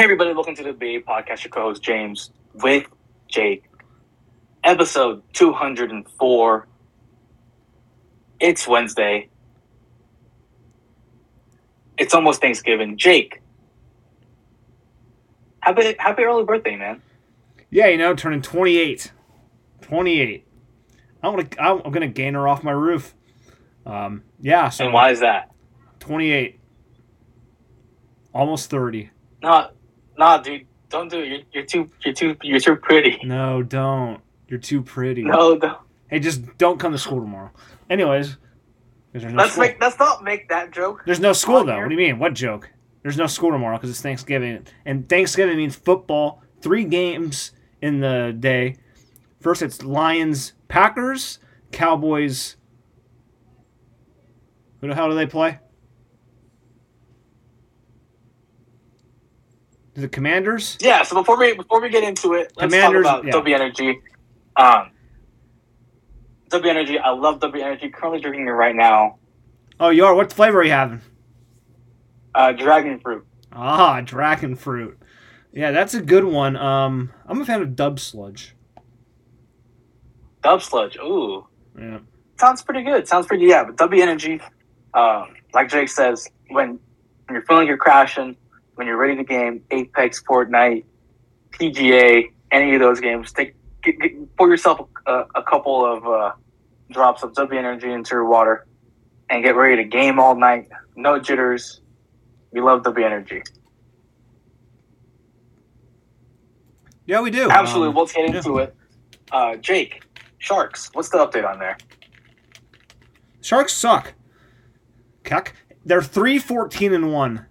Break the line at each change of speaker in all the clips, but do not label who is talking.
Hey everybody, welcome to the BA Podcast. Your co-host James with Jake. Episode 204. It's Wednesday. It's almost Thanksgiving. Jake, happy happy early birthday, man.
Yeah, you know, turning 28. 28. I'm gonna I'm gonna gain her off my roof. Um, yeah. So
And why is that?
28. Almost 30.
No, no, dude, don't do it. You're, you're too you're too you're too pretty.
No, don't. You're too pretty.
No, don't.
Hey, just don't come to school tomorrow. Anyways, there's no
Let's
school.
make let's not make that joke.
There's no school though.
here.
What do you mean? What joke? There's no school tomorrow because it's Thanksgiving, and Thanksgiving means football. Three games in the day. First, it's Lions, Packers, Cowboys. Who the hell do they play? The Commanders.
Yeah, so before we before we get into it, let's
Commanders,
talk about
yeah.
W Energy. Um, W Energy, I love W Energy. Currently drinking it right now.
Oh, you are. What flavor are you having?
Uh, dragon fruit.
Ah, dragon fruit. Yeah, that's a good one. Um, I'm a fan of Dub Sludge.
Dub sludge. Ooh,
Yeah.
sounds pretty good. Sounds pretty yeah. But W Energy, uh, like Jake says, when when you're feeling you're crashing, when you're ready to game Apex, Fortnite, PGA, any of those games, take get, get, pour yourself a, a couple of uh, drops of W Energy into your water, and get ready to game all night. No jitters. We love W Energy.
Yeah, we do.
Absolutely.
Um,
Let's get
yeah.
into it. Uh, Jake, Sharks. What's the update on there?
Sharks suck. Cuck. They're three fourteen and 1.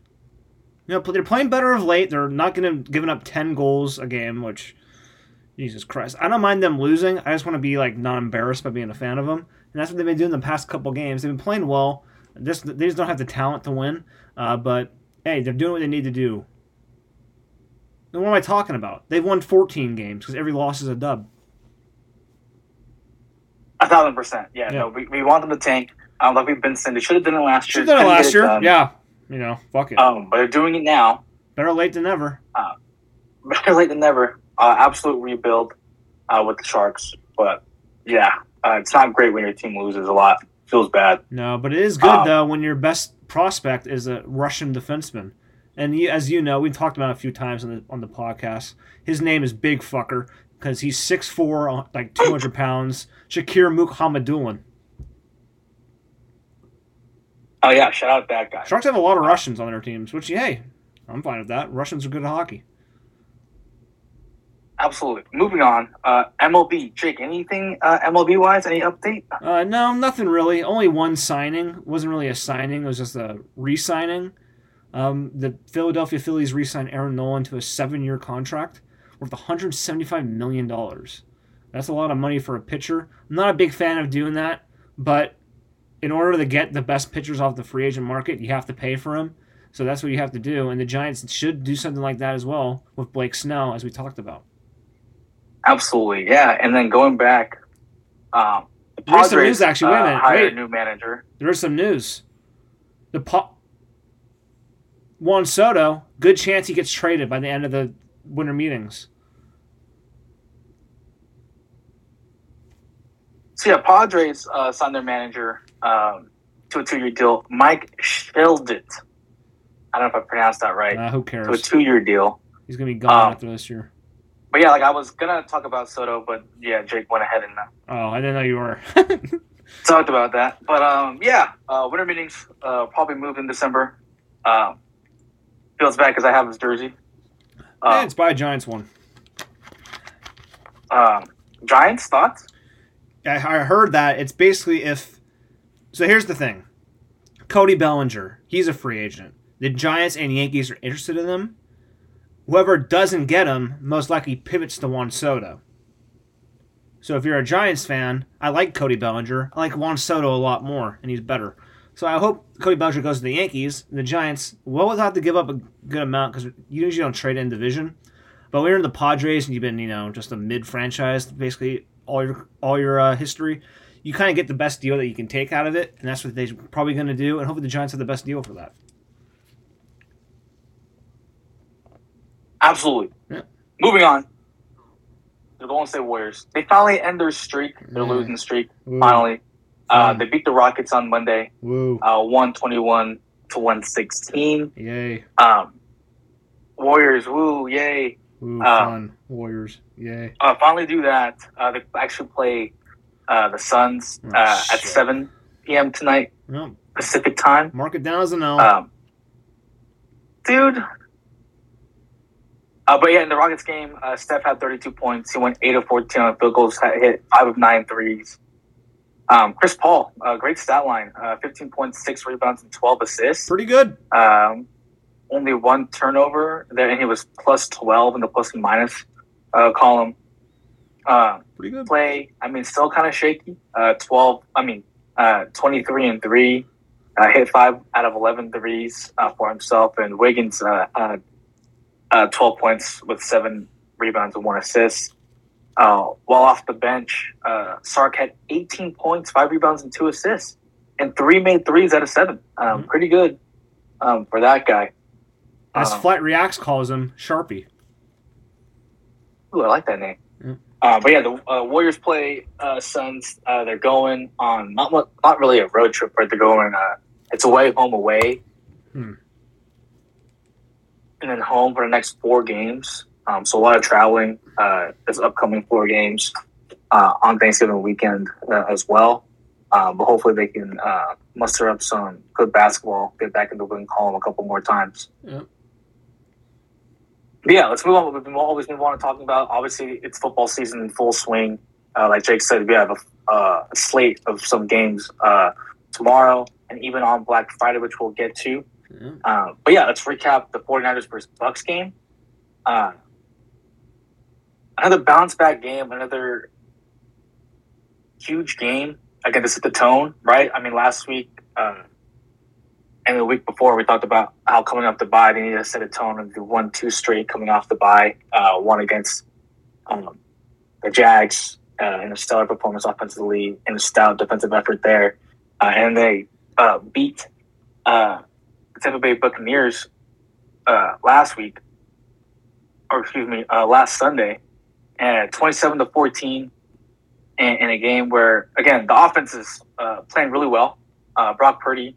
You know, they're playing better of late. They're not going to giving up 10 goals a game, which Jesus Christ. I don't mind them losing. I just want to be like not embarrassed by being a fan of them. And that's what they've been doing the past couple games. They've been playing well. Just they just don't have the talent to win. Uh, but hey, they're doing what they need to do. Then what am I talking about? They've won 14 games because every loss is a dub.
A thousand percent. Yeah,
Yeah.
no, we, we want them to tank. Um, like we've been saying, they should have done it last year.
Should have done it last year.
done.
Yeah. You know, fuck it.
Um, but they're doing it now.
Better late than never.
Better late than never. Uh, absolute rebuild uh, with the Sharks. But yeah, uh, it's not great when your team loses a lot. Feels bad.
No, but it is good
Um,
though when your best prospect is a Russian defenseman. And you, as you know, we've talked about it a few times on the on the podcast. His name is Big Fucker because he's 6'4", like two hundred pounds. Shakir Mukhamadullin.
Oh yeah, shout out that guy.
Sharks have a lot of Russians on their teams, which hey, I'm fine with that. Russians are good at hockey.
Absolutely. Moving on. Uh, MLB. Jake, anything uh, MLB wise? Any update?
Uh, no, nothing really. Only one signing. wasn't really a signing. It was just a re-signing. Um, the Philadelphia Phillies re-signed Aaron Nola to a seven-year contract worth 175 million dollars. That's a lot of money for a pitcher. I'm not a big fan of doing that, but in order to get the best pitchers off the free agent market, you have to pay for them. So that's what you have to do, and the Giants should do something like that as well with Blake Snell, as we talked about.
Absolutely. Yeah. And then going back, um, the
There's some news, actually. Wait a
uh,
minute.
hired
Wait.
a new manager.
There's some news. The po- Juan Soto, good chance he gets traded by the end of the winter meetings.
So yeah, Padres uh, signed their manager um, to a two-year deal. Mike Shildt. I don't know if I pronounced that right.
Uh, who cares?
to a two-year deal.
He's gonna be gone
Um,
after this year.
But yeah, like I was gonna talk about Soto, but yeah, Jake went ahead and uh,
Oh, I didn't know you were.
talked about that. But um, yeah, uh, winter meetings uh, probably move in December. Um, feels bad because I have his jersey.
yeah,
Um,
it's by a Giants one.
um, Giants thoughts?
I, I heard that it's basically if. So here's the thing. Cody Bellinger, he's a free agent. The Giants and Yankees are interested in him. Whoever doesn't get him most likely pivots to Juan Soto. So if you're a Giants fan, I like Cody Bellinger. I like Juan Soto a lot more, and he's better. So I hope Cody Bellinger goes to the Yankees. The Giants will have to give up a good amount because you usually don't trade in division. But when you're in the Padres and you've been, you know, just a mid franchise basically all your all your uh, history, you kind of get the best deal that you can take out of it, and that's what they're probably going to do. And hopefully the Giants have the best deal for that.
Absolutely.
Yeah.
Moving on. They're the Golden State Warriors. They finally end their streak, their
Yeah.
losing streak.
Woo.
Finally, uh, they beat the Rockets on Monday,
Woo.
uh, one twenty one to one sixteen.
Yay.
Um, Warriors, woo, yay!
Woo.
Um,
fun. Warriors. Yay.
Uh, finally, do that. Uh, they actually play uh, the Suns
Oh,
uh, at seven p.m. tonight
No,
Pacific time.
mark it down as a no.
Um, dude. Uh, but yeah, in the Rockets game, uh, Steph had 32 points. He went 8 of 14 on field goals, hit 5 of 9 threes. Um, Chris Paul, uh, great stat line uh, 15 points, 6 rebounds, and 12 assists.
Pretty good.
Um, only one turnover there, and he was plus 12 in the plus and minus uh, column. Uh,
Pretty good.
play, I mean, still kind of shaky. Uh, 12, I mean, uh, 23 and 3. Uh, hit 5 out of 11 threes uh, for himself. And Wiggins uh, had uh, 12 points with 7 rebounds and 1 assist. Uh, while off the bench, uh, Saric had 18 points, 5 rebounds, and 2 assists. And 3 made threes out of 7. Um,
Mhm.
Pretty good um, for that guy.
As
Um,
Flight Reacts calls him, Sharpie.
Ooh, I like that name. Uh, but yeah, the uh, Warriors play uh, Suns. Uh, they're going on not not really a road trip, but they're going. Uh, it's away, home, away,
Hmm.
and then home for the next four games. Um, so a lot of traveling. Uh, this upcoming four games uh, on Thanksgiving weekend uh, as well. Um, but hopefully they can uh, muster up some good basketball, get back in the win column a couple more times.
Yeah.
Yeah, let's move on. We've been always been wanting to talk about. Obviously, it's football season in full swing. Uh, like Jake said, we have a, uh, a slate of some games uh, tomorrow and even on Black Friday, which we'll get to. Uh, but yeah, let's recap the 49ers versus Bucs game. Uh, another bounce back game, another huge game. Again, to set the tone, right? I mean, last week uh, and the week before, we talked about how coming off the bye, they need to set a tone and do one, two straight coming off the bye. Uh, one against um, the Jags uh, in a stellar performance offensively and a stout defensive effort there. Uh, and they uh, beat uh, the Tampa Bay Buccaneers uh, last week, or excuse me, last Sunday, at twenty-seven to fourteen, in, in a game where again the offense is playing really well. Brock Purdy,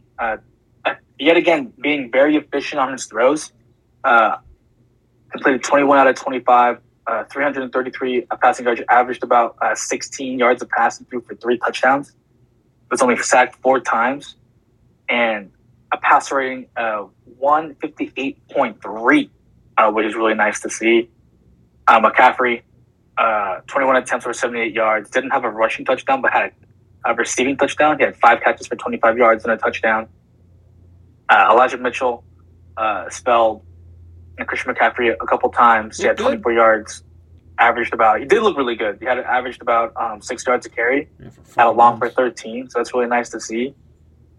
yet again, being very efficient on his throws. Uh, completed twenty-one out of twenty-five. Uh, 333 passing yards, averaged about uh, 16 yards of passing through for three touchdowns. Was only sacked four times, and a passer rating of 158.3, uh, which is really nice to see. Uh, McCaffrey, uh, 21 attempts for 78 yards. Didn't have a rushing touchdown, but had a receiving touchdown. He had five catches for 25 yards and a touchdown. Uh, Elijah Mitchell uh, spelled Christian McCaffrey a couple times. He had
Looked good.
24 yards. Averaged about. He did look really good. He had averaged about um, six yards a carry
Yeah,
had a long for 13, so that's really nice to see.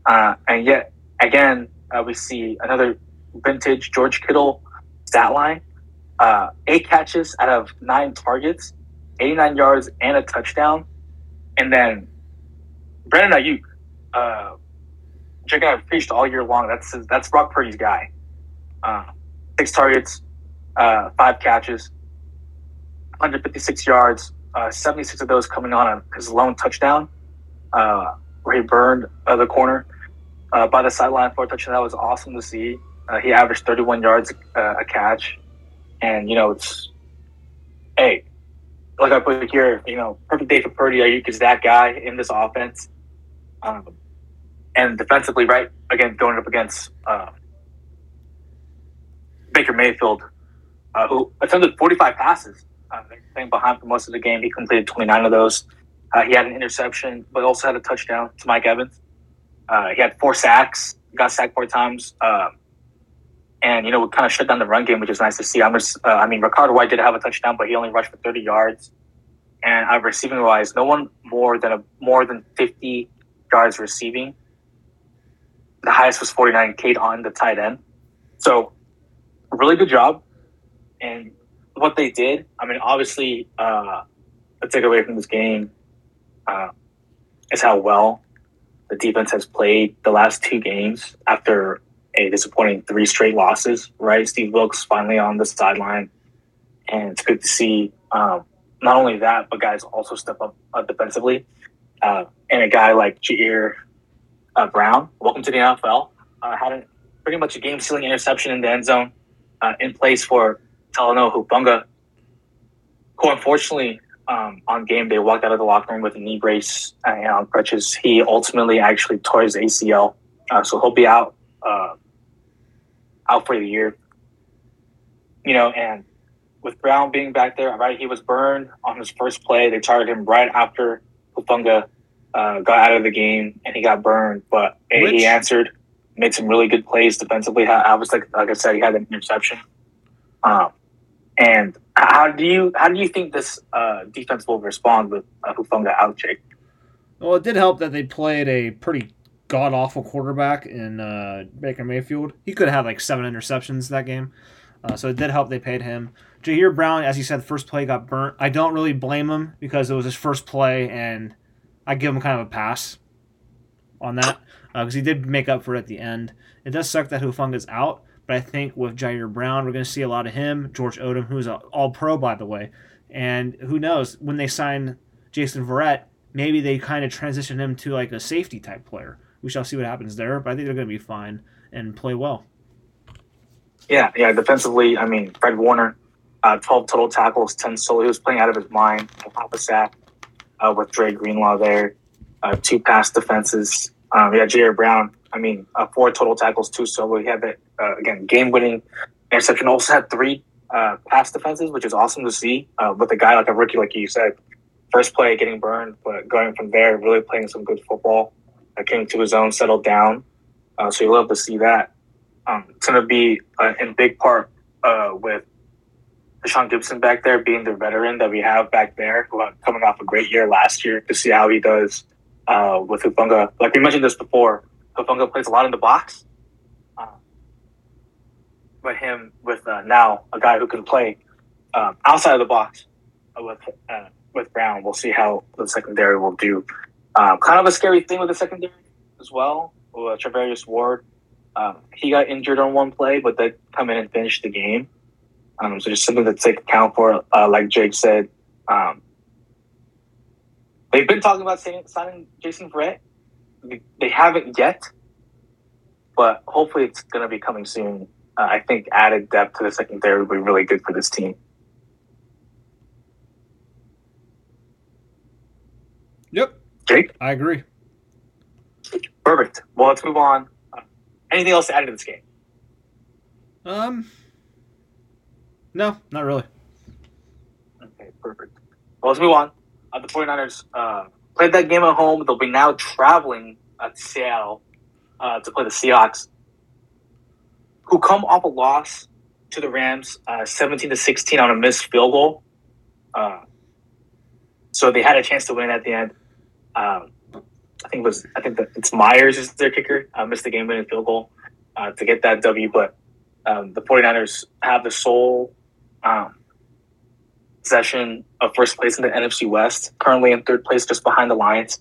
Uh, and yet, again, uh, we see another vintage George Kittle stat line. Uh, eight catches out of nine targets, 89 yards and a touchdown. And then Brandon Aiyuk, Jake and I have preached all year long. That's that's Brock Purdy's guy. Uh, six targets, uh, five catches, 156 yards, uh, 76 of those coming on his lone touchdown, uh, where he burned uh, the corner uh, by the sideline for a touchdown. That was awesome to see. He averaged 31 yards a catch, and you know it's hey, like I put here, you know, perfect day for Purdy. Aiyuk that guy in this offense, um, and defensively, right again going up against uh, Baker Mayfield, uh, who attempted 45 passes uh, staying behind for most of the game. He completed 29 of those. Uh, he had an interception, but also had a touchdown to Mike Evans. Uh, he had four sacks, got sacked four times, uh, and you know, we kind of shut down the run game, which is nice to see. I'm just, uh, I mean, Rachaad White did have a touchdown, but he only rushed for 30 yards. And uh, receiving wise, no one more than a more than 50 yards receiving. The highest was 49. Cade Otton the tight end. So, really good job. And what they did, I mean, obviously, uh, a takeaway from this game uh, is how well the defense has played the last two games after a disappointing three straight losses, right? Steve Wilks finally on the sideline and it's good to see um, not only that, but guys also step up uh, defensively. Uh, and a guy like Ji'Ayir uh, Brown, welcome to the NFL, uh, had a, pretty much a game sealing interception in the end zone uh, in place for Talanoa Hufanga, who unfortunately um, on game day walked out of the locker room with a knee brace and on crutches. He ultimately actually tore his ACL, uh, so he'll be out uh, out for the year. You know, and with Brown being back there, right, he was burned on his first play. They targeted him right after Hufanga uh, got out of the game, and he got burned. But Which? he answered, made some really good plays defensively. I was like, like I said, he had an interception. Um, and how do you how do you think this uh, defense will respond with uh, Hufanga out, Jake?
Well, it did help that they played a pretty god awful quarterback in uh, Baker Mayfield. He could have had like seven interceptions that game, uh, so it did help they paid him. Ji'Ayir Brown, as you said, the first play got burnt. I don't really blame him because it was his first play, and I give him kind of a pass on that because uh, he did make up for it at the end. It does suck that Hufanga's out, but I think with Ji'Ayir Brown, we're going to see a lot of him. George Odum, who's all pro, by the way. And who knows, when they sign Jason Verrett, maybe they kind of transition him to like a safety type player. We shall see what happens there, but I think they're going to be fine and play well.
Yeah, yeah. Defensively, I mean, Fred Warner, uh, 12 total tackles, 10 solo. He was playing out of his mind. Papa sack uh, with Dre Greenlaw there. Uh, two pass defenses. Um, yeah, Ji'Ayir Brown, I mean, uh, four total tackles, two solo. He had that uh, again game winning interception. Also had three uh, pass defenses, which is awesome to see uh, with a guy like a rookie, like you said. First play getting burned, but going from there, really playing some good football. Came to his own, settled down. So you love to see that. Um, it's going to be in big part with Tashaun Gipson back there being the veteran that we have back there, coming off a great year last year to see how he does with Hufanga. Like we mentioned this before, Hufanga plays a lot in the box. Uh, but him with uh, now a guy who can play um, outside of the box with uh, with Brown, we'll see how the secondary will do. Um, kind of a scary thing with the secondary as well. With Ward, um, he got injured on one play, but they come in and finish the game. Um, so just something to take account for. Uh, like Jake said, um, they've been talking about signing, signing Jason Verrett they haven't yet, but hopefully it's going to be coming soon. Uh, I think added depth to the secondary would be really good for this team.
Yep.
Jake?
I agree.
Perfect. Well, let's move on. Uh, anything else to add to this game?
Um, no, not really.
Okay, perfect. Well, let's move on. Uh, the 49ers uh, played that game at home. They'll be now traveling uh, to Seattle uh, to play the Seahawks, who come off a loss to the Rams, uh, seventeen to sixteen on a missed field goal. Uh, so they had a chance to win at the end. Um, I think was I think that it's Myers is their kicker. Missed the game winning field goal to get that W, but um, the 49ers have the sole um, possession of first place in the NFC West. Currently in third place, just behind the Lions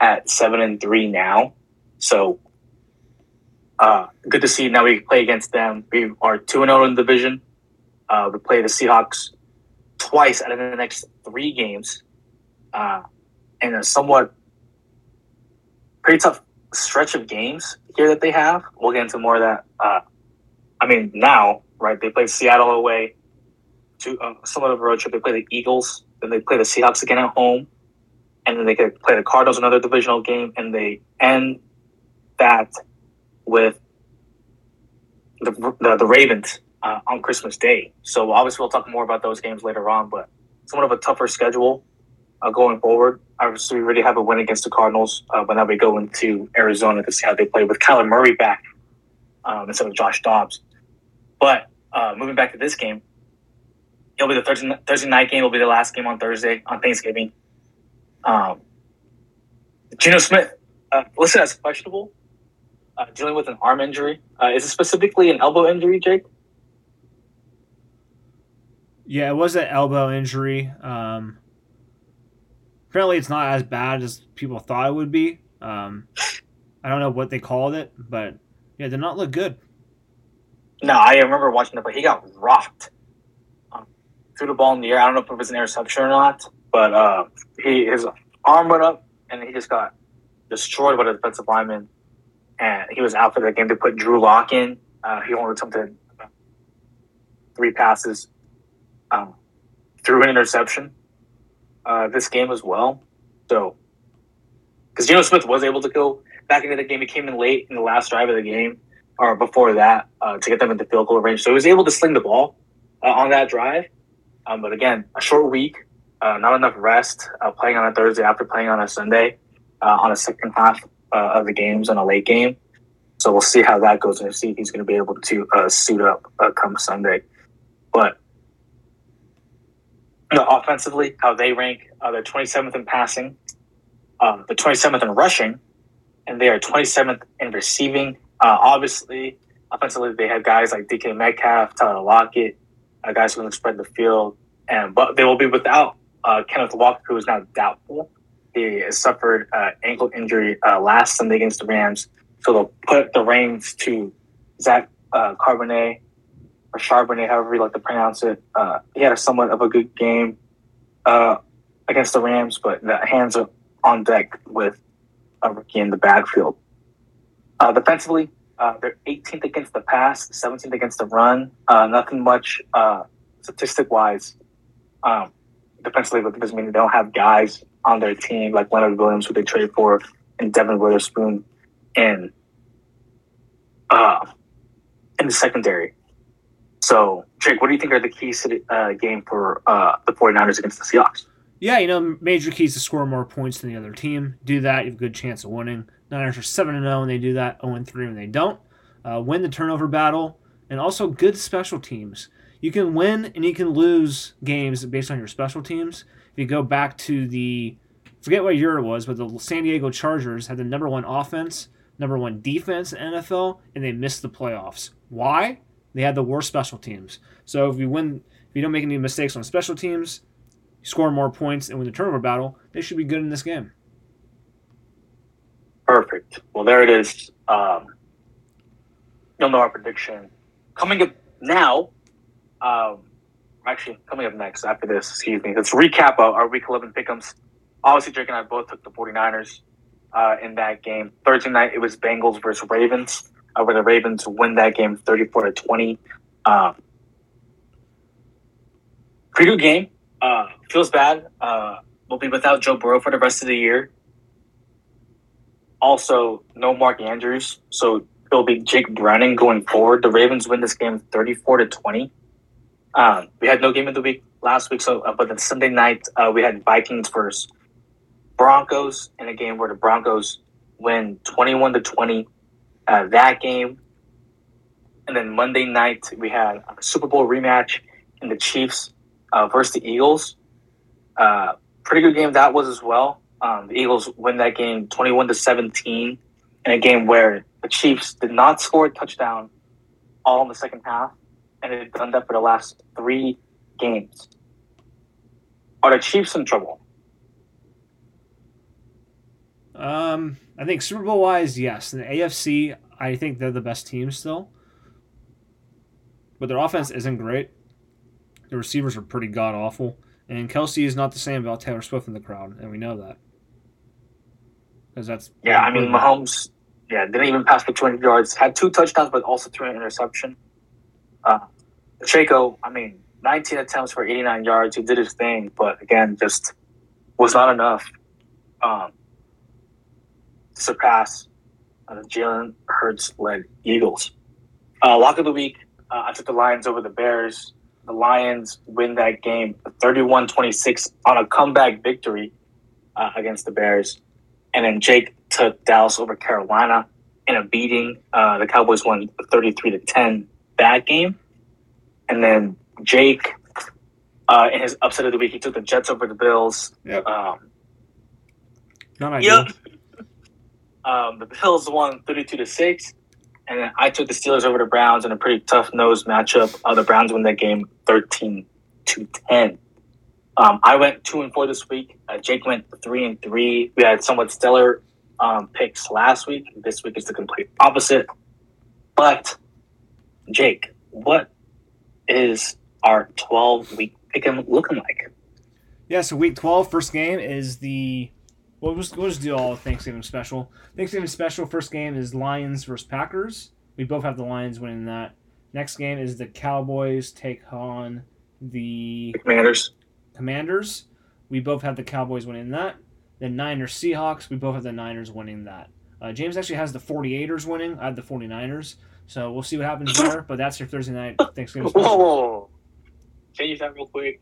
at seven and three now. So uh, good to see. Now we play against them. We are two and zero oh in the division. Uh, we play the Seahawks twice out of the next three games, uh, and a somewhat pretty tough stretch of games here that they have. We'll get into more of that. Uh, I mean, now right? They play Seattle away, to uh, somewhat of a road trip. They play the Eagles, then they play the Seahawks again at home, and then they could play the Cardinals another divisional game, and they end that with the the, the Ravens uh, on Christmas Day. So obviously we'll talk more about those games later on, but somewhat of a tougher schedule uh, going forward. Obviously, we already have a win against the Cardinals, uh, but now we go into Arizona to see how they play with Kyler Murray back um, instead of Josh Dobbs. But uh, moving back to this game, it'll be the Thursday, Thursday night game. It'll be the last game on Thursday on Thanksgiving. Um, Geno Smith uh, listed as questionable, uh, dealing with an arm injury. Uh, is it specifically an elbow injury, Jake?
Yeah, it was an elbow injury. Um, apparently, it's not as bad as people thought it would be. Um, I don't know what they called it, but yeah, it did not look good.
No, I remember watching it, but he got rocked threw the ball in the air. I don't know if it was an interception or not, but uh, he his arm went up and he just got destroyed by the defensive lineman, and he was out for the game. They put Drew Lock in. Uh, he only attempted three passes, um, threw an interception uh, this game as well. So, because Geno Smith was able to go back into the game, he came in late in the last drive of the game or before that uh, to get them into field goal range. So he was able to sling the ball uh, on that drive. Um, but again, a short week, uh, not enough rest, uh, playing on a Thursday after playing on a Sunday uh, on a second half uh, of the games and a late game. So we'll see how that goes and see if he's going to be able to suit up come Sunday. But you know, offensively, how they rank, they're 27th in passing, um, the 27th in rushing, and they are 27th in receiving. obviously, offensively, they have guys like DK Metcalf, Tyler Lockett, uh, guys who can spread the field, and but they will be without uh, Kenneth Walker, who is now doubtful. He suffered uh, ankle injury uh, last Sunday against the Rams, so they'll put the reins to Zach uh, Carbonet or Charbonnet, however you like to pronounce it. Uh, he had a somewhat of a good game against the Rams, but the hands are on deck with a rookie in the backfield. Defensively, uh, they're 18th against the pass, 17th against the run. Uh, nothing much uh, statistic wise um, defensively, but doesn't mean they don't have guys on their team like Leonard Williams, who they trade for, and Devon Witherspoon, and uh, in the secondary. So, Jake, what do you think are the keys to the uh, game for uh, the 49ers against the Seahawks?
Yeah, you know, major keys to score more points than the other team. Do that, you have a good chance of winning. Niners are 7 0 when they do that, 0 3 when they don't. Uh, win the turnover battle, and also good special teams. You can win and you can lose games based on your special teams. If you go back to the, forget what year it was, but the San Diego Chargers had the number one offense, number one defense in NFL, and they missed the playoffs. Why? They had the worst special teams. So if you win, if you don't make any mistakes on special teams, score more points and win the turnover battle, they should be good in this game.
Perfect. Well, there it is. Um, you'll know our prediction. Coming up now, um, actually, coming up next after this, excuse me, let's recap our Week 11 pick'ems. Obviously, Drake and I both took the 49ers uh, in that game. Thursday night, it was Bengals versus Ravens, uh, where the Ravens win that game 34 to 20. Uh, pretty good game. Uh, feels bad. Uh, we'll be without Joe Burrow for the rest of the year. Also, no Mark Andrews, so it'll be Jake Browning going forward. The Ravens win this game 34 to 20. Um, we had no game of the week last week, so uh, but then Sunday night uh, we had Vikings versus Broncos in a game where the Broncos win 21 to 20. Uh, that game, and then Monday night we had a Super Bowl rematch in the Chiefs uh, versus the Eagles. Uh, pretty good game that was as well. Um, the Eagles win that game 21 to 17 in a game where the Chiefs did not score a touchdown all in the second half, and they've done that for the last three games. Are the Chiefs in trouble?
Um, I think Super Bowl wise, yes. In the AFC, I think they're the best team still, but their offense isn't great. The receivers are pretty god awful, and Kelce is not the same about Taylor Swift in the crowd, and we know that because that's
yeah. I mean, Mahomes, yeah, didn't even pass for 200 yards. Had two touchdowns, but also threw an interception. Uh, Pacheco, I mean, 19 attempts for 89 yards. He did his thing, but again, just was not enough um, to surpass uh, Jalen Hurts led Eagles. Uh, lock of the week, uh, I took the Lions over the Bears. The Lions win that game 31 26 on a comeback victory uh, against the Bears. And then Jake took Dallas over Carolina in a beating. Uh, the Cowboys won 33 to 10 that game. And then Jake, uh, in his upset of the week, he took the Jets over the Bills.
Yep. Um,
Not ideal. Yep. Um, the Bills won 32 to 6. And I took the Steelers over the Browns in a pretty tough nose matchup. Uh, the Browns won that game 13 to 10. Um, I went two and four this week. Uh, Jake went three and three. We had somewhat stellar um, picks last week. This week is the complete opposite. But Jake, what is our twelve week pick looking like?
Yeah, so week 12, first game is the. Well, we'll just, we'll just do all Thanksgiving special. Thanksgiving special, first game is Lions versus Packers. We both have the Lions winning that. Next game is the Cowboys take on the
Commanders.
Commanders. We both have the Cowboys winning that. Then Niners Seahawks. We both have the Niners winning that. Uh, James actually has the 48ers winning. I have the 49ers. So we'll see what happens there. But that's your Thursday night Thanksgiving special.
whoa, whoa. Change that real quick.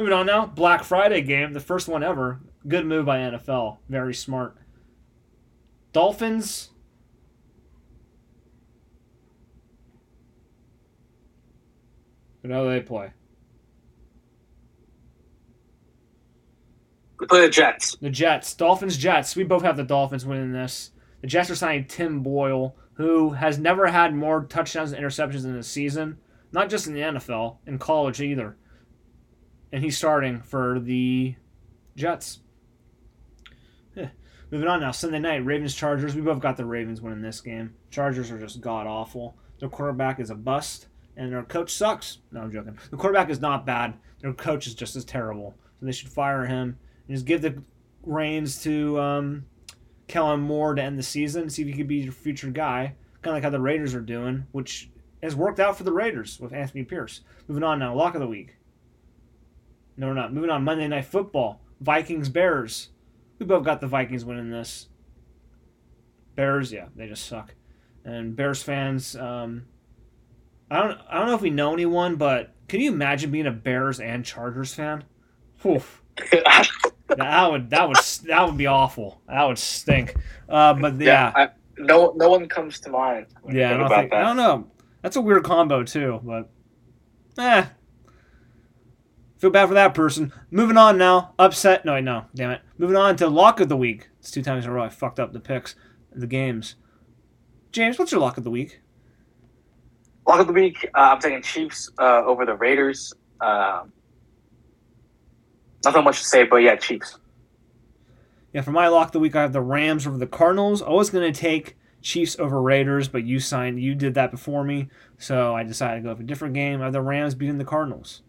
Moving on now, Black Friday game, the first one ever. Good move by NFL. Very smart. Dolphins. But how do they play?
We play the Jets.
The Jets. Dolphins, Jets. We both have the Dolphins winning this. The Jets are signing Tim Boyle, who has never had more touchdowns and interceptions in a season. Not just in the NFL, in college either. And he's starting for the Jets. Moving on now, Sunday night, Ravens Chargers. We both got the Ravens winning this game. Chargers are just god awful. Their quarterback is a bust, and their coach sucks. No, I'm joking. The quarterback is not bad. Their coach is just as terrible. So they should fire him and just give the reins to um, Kellen Moore to end the season. See if he could be your future guy, kind of like how the Raiders are doing, which has worked out for the Raiders with Antonio Pierce. Moving on now, lock of the week. No, we're not. Moving on, Monday Night Football. Vikings Bears. We both got the Vikings winning this. Bears, yeah, they just suck. And Bears fans, um, I don't, I don't know if we know anyone, but can you imagine being a Bears and Chargers fan? Oof, that would, that would, that would be awful. That would stink. Uh, but yeah,
I, no, no one comes to mind.
yeah, I don't, think, I don't know. That's a weird combo too, but eh. Feel bad for that person. Moving on now. Upset. No, no. Damn it. Moving on to lock of the week. It's two times in a row I fucked up the picks, the games. James, what's your lock of the week?
Lock of the week. Uh, I'm taking Chiefs uh, over the Raiders. Um nothing much to say, but yeah, Chiefs.
Yeah, for my lock of the week, I have the Rams over the Cardinals. I was going to take Chiefs over Raiders, but you signed, you did that before me, so I decided to go with a different game. I have the Rams beating the Cardinals.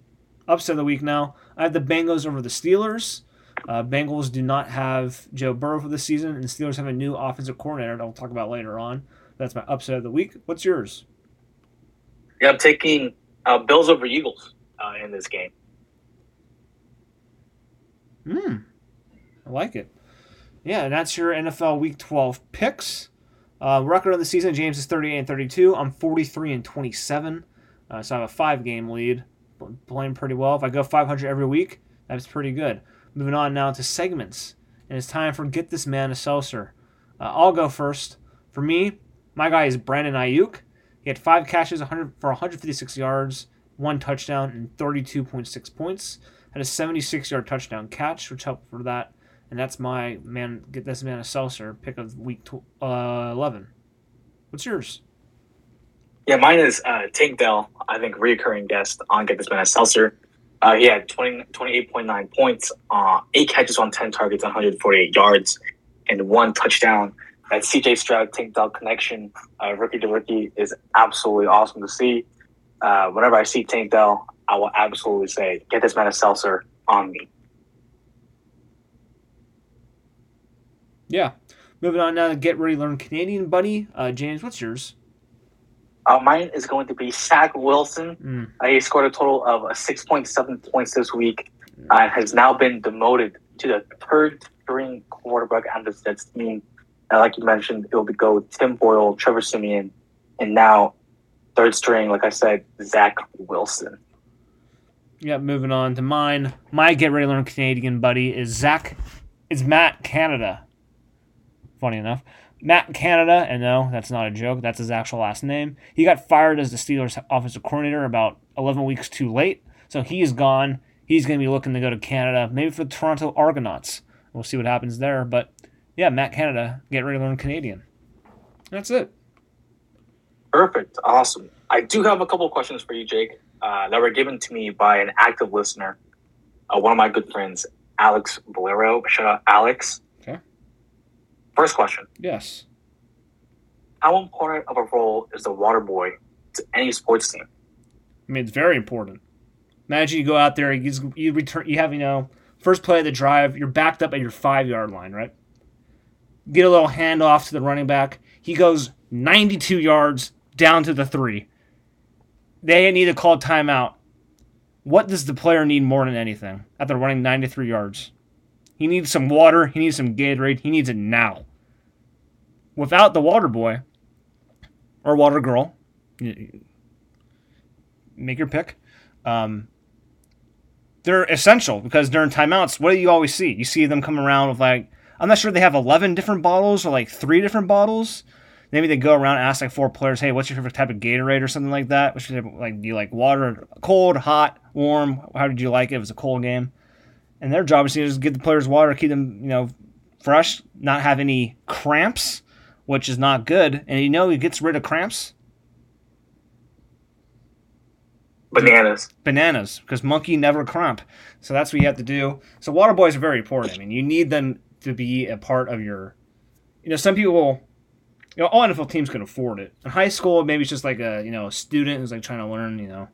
Upset of the week now, I have the Bengals over the Steelers. Uh, Bengals do not have Joe Burrow for the season, and the Steelers have a new offensive coordinator that we'll talk about later on. That's my upset of the week. What's yours?
Yeah, I'm taking uh, Bills over Eagles uh, in this game.
Hmm. I like it. Yeah, and that's your NFL Week 12 picks. Uh, record of the season: James is 38 and 32. I'm 43 and 27. Uh, so I have a five game lead. Playing pretty well. If I go 500 every week, that's pretty good. Moving on now to segments, and it's time for Get This Man a Seltzer. Uh, I'll go first. For me, my guy is Brandon Aiyuk. He had five catches 100 for 156 yards, one touchdown, and 32.6 points. Had a 76 yard touchdown catch, which helped for that. And that's my man. Get this man a seltzer pick of week tw- uh, 11. What's yours?
Yeah, mine is uh, Tank Dell, I think, reoccurring guest on Get This Man a Seltzer. Uh, he had 20, 28.9 points, uh, eight catches on 10 targets, 148 yards, and one touchdown. That CJ Stroud Tank Dell connection, uh, rookie to rookie, is absolutely awesome to see. Uh, whenever I see Tank Dell, I will absolutely say, Get This Man a Seltzer on me.
Yeah. Moving on now to Get Ready Learn Canadian Buddy. Uh, James, what's yours?
Uh, mine is going to be Zach Wilson.
Mm.
Uh, he scored a total of uh, 6.7 points this week uh, and has now been demoted to the third string quarterback on this Jets team. And like you mentioned, it will be go Tim Boyle, Trevor Siemian, and now third string, like I said, Zach Wilson.
Yeah, moving on to mine. My Get Ready to Learn Canadian Buddy is Zach. It's Matt Canada. Funny enough. Matt Canada, and no, that's not a joke. That's his actual last name. He got fired as the Steelers offensive coordinator about 11 weeks too late. So he is gone. He's going to be looking to go to Canada, maybe for the Toronto Argonauts. We'll see what happens there. But yeah, Matt Canada, get ready to learn Canadian. That's it.
Perfect. Awesome. I do have a couple questions for you, Jake, uh, that were given to me by an active listener, uh, one of my good friends, Alex Valero. Shout out, Alex. First question
Yes.
How important of a role is the water boy to any sports team?
I mean, it's very important. Imagine you go out there, you, you return, you have you know first play of the drive, you're backed up at your five yard line, right? Get a little handoff to the running back. He goes 92 yards down to the three. They need to call timeout. What does the player need more than anything after running 93 yards? He needs some water. He needs some Gatorade. He needs it now. Without the water boy or water girl, make your pick. Um, they're essential because during timeouts, what do you always see? You see them come around with like, I'm not sure they have 11 different bottles or like three different bottles. Maybe they go around and ask like four players, hey, what's your favorite type of Gatorade or something like that? Which like do you like water, cold, hot, warm? How did you like it? It was a cold game and their job is to just get the players water, keep them you know fresh, not have any cramps, which is not good. And you know he gets rid of cramps.
Bananas.
Bananas, because monkey never cramp. So that's what you have to do. So water boys are very important. I mean, you need them to be a part of your. You know, some people, you know, all NFL teams can afford it. In high school, maybe it's just like a you know a student who's like trying to learn, you know,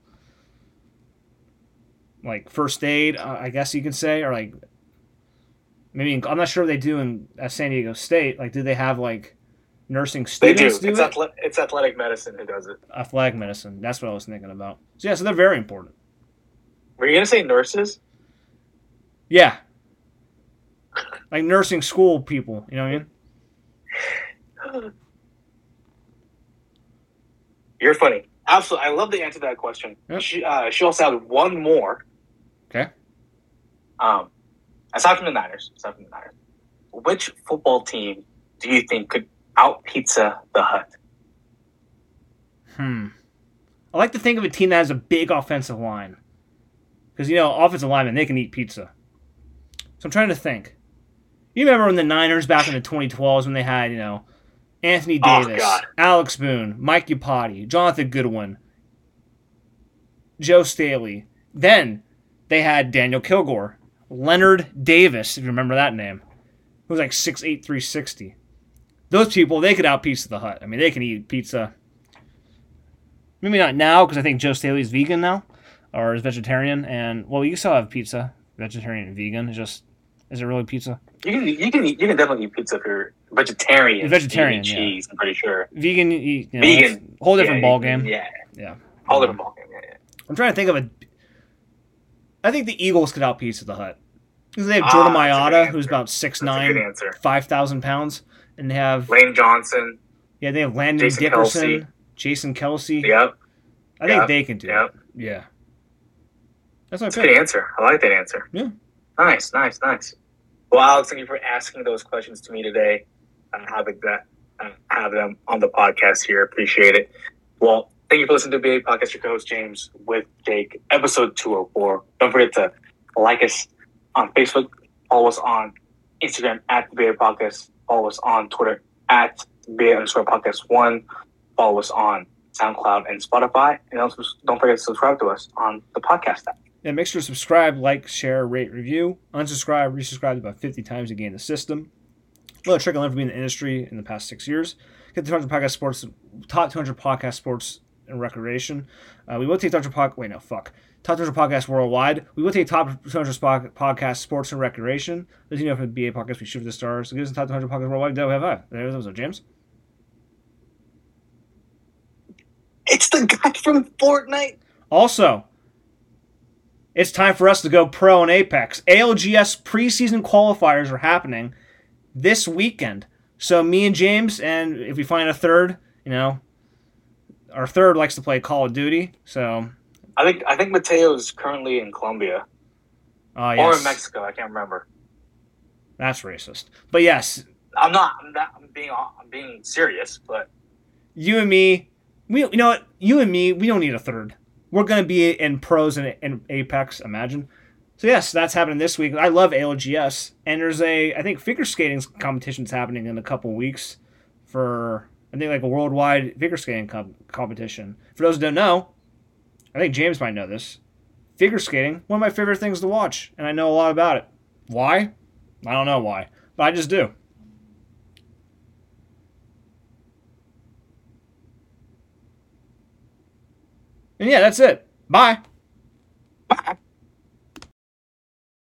like first aid, uh, I guess you could say, or like maybe in, I'm not sure they do in at San Diego State. Like, do they have like nursing students?
They do. do it's, it? it's athletic medicine who does it.
Athletic medicine. That's what I was thinking about. So yeah, so they're very important.
Were you gonna say nurses?
Yeah. like nursing school people. You know what I
mean? You're funny. Absolutely, I love the answer to that question. Yep. She, uh, she also had one more.
Okay.
Um, aside from the Niners, aside from the Niners, which football team do you think could out pizza the Hut?
Hmm. I like to think of a team that has a big offensive line, because you know offensive linemen they can eat pizza. So I'm trying to think. You remember when the Niners back in the 2012s when they had you know Anthony oh, Davis, oh, Alex Boone, Mike Iupati, Jonathan Goodwin, Joe Staley. Then they had Daniel Kilgore, Leonard Davis, if you remember that name, who was like 6'8", 360. Those people, they could out pizza the hut. I mean, they can eat pizza. Maybe not now, because I think Joe Staley's vegan now, or is vegetarian. And, well, you still have pizza, vegetarian and vegan. It's just, is it really pizza?
You can, you can, eat, you can definitely eat pizza if you're vegetarian.
Vegetarian,
yeah. cheese. I'm pretty sure.
Vegan, you know, vegan, whole different yeah, ball game.
Yeah,
yeah,
whole different ball game. Yeah, yeah.
I'm trying to think of a. I think the Eagles could out pizza the hut because they have Jordan ah, Mailata, who's about six nine, five thousand pounds, and they have
Lane Johnson.
Yeah, they have Landon Jason Dickerson, Kelce. Jason Kelce.
Yep.
I think yep. they can do yep. it. Yeah.
That's, That's a good answer. I like that answer.
Yeah.
Nice, nice, nice. Well, Alex, thank you for asking those questions to me today and having that uh, have them on the podcast here. Appreciate it. Well, thank you for listening to BA Podcast. Your co-host James with Jake, episode two hundred four. Don't forget to like us on Facebook, follow us on Instagram at the BA Podcast, follow us on Twitter at BA underscore Podcast One, follow us on SoundCloud and Spotify, and also don't forget to subscribe to us on the podcast app.
Yeah, make sure to subscribe, like, share, rate, review. Unsubscribe, resubscribe about 50 times to gain the system. A little trick I learned from being in the industry in the past six years. Get the 200 podcast sports, top 200 podcast sports and recreation. Uh, we will take 200 podcast. Wait, no, fuck. Top 200 podcasts worldwide. We will take top 200 podcast sports and recreation. As you know, for the BA podcast, we shoot for the stars. So give us the top 200 podcasts worldwide. There we have five. There was James.
It's the guy from Fortnite.
Also, it's time for us to go pro in Apex. ALGS preseason qualifiers are happening this weekend. So me and James, and if we find a third, you know, our third likes to play Call of Duty. So
I think I think Mateo is currently in Colombia.
Uh, yes.
Or in Mexico, I can't remember.
That's racist. But yes,
I'm not. I'm not. I'm being. I'm being serious. But
you and me, we. You know what? You and me, we don't need a third we're going to be in pros and in Apex, imagine. So yes, that's happening this week. I love ALGS, and there's a I think figure skating competition's happening in a couple weeks for I think like a worldwide figure skating com- competition. For those who don't know, I think James might know this. Figure skating, one of my favorite things to watch, and I know a lot about it. Why? I don't know why, but I just do. And yeah, that's it. Bye.
Bye.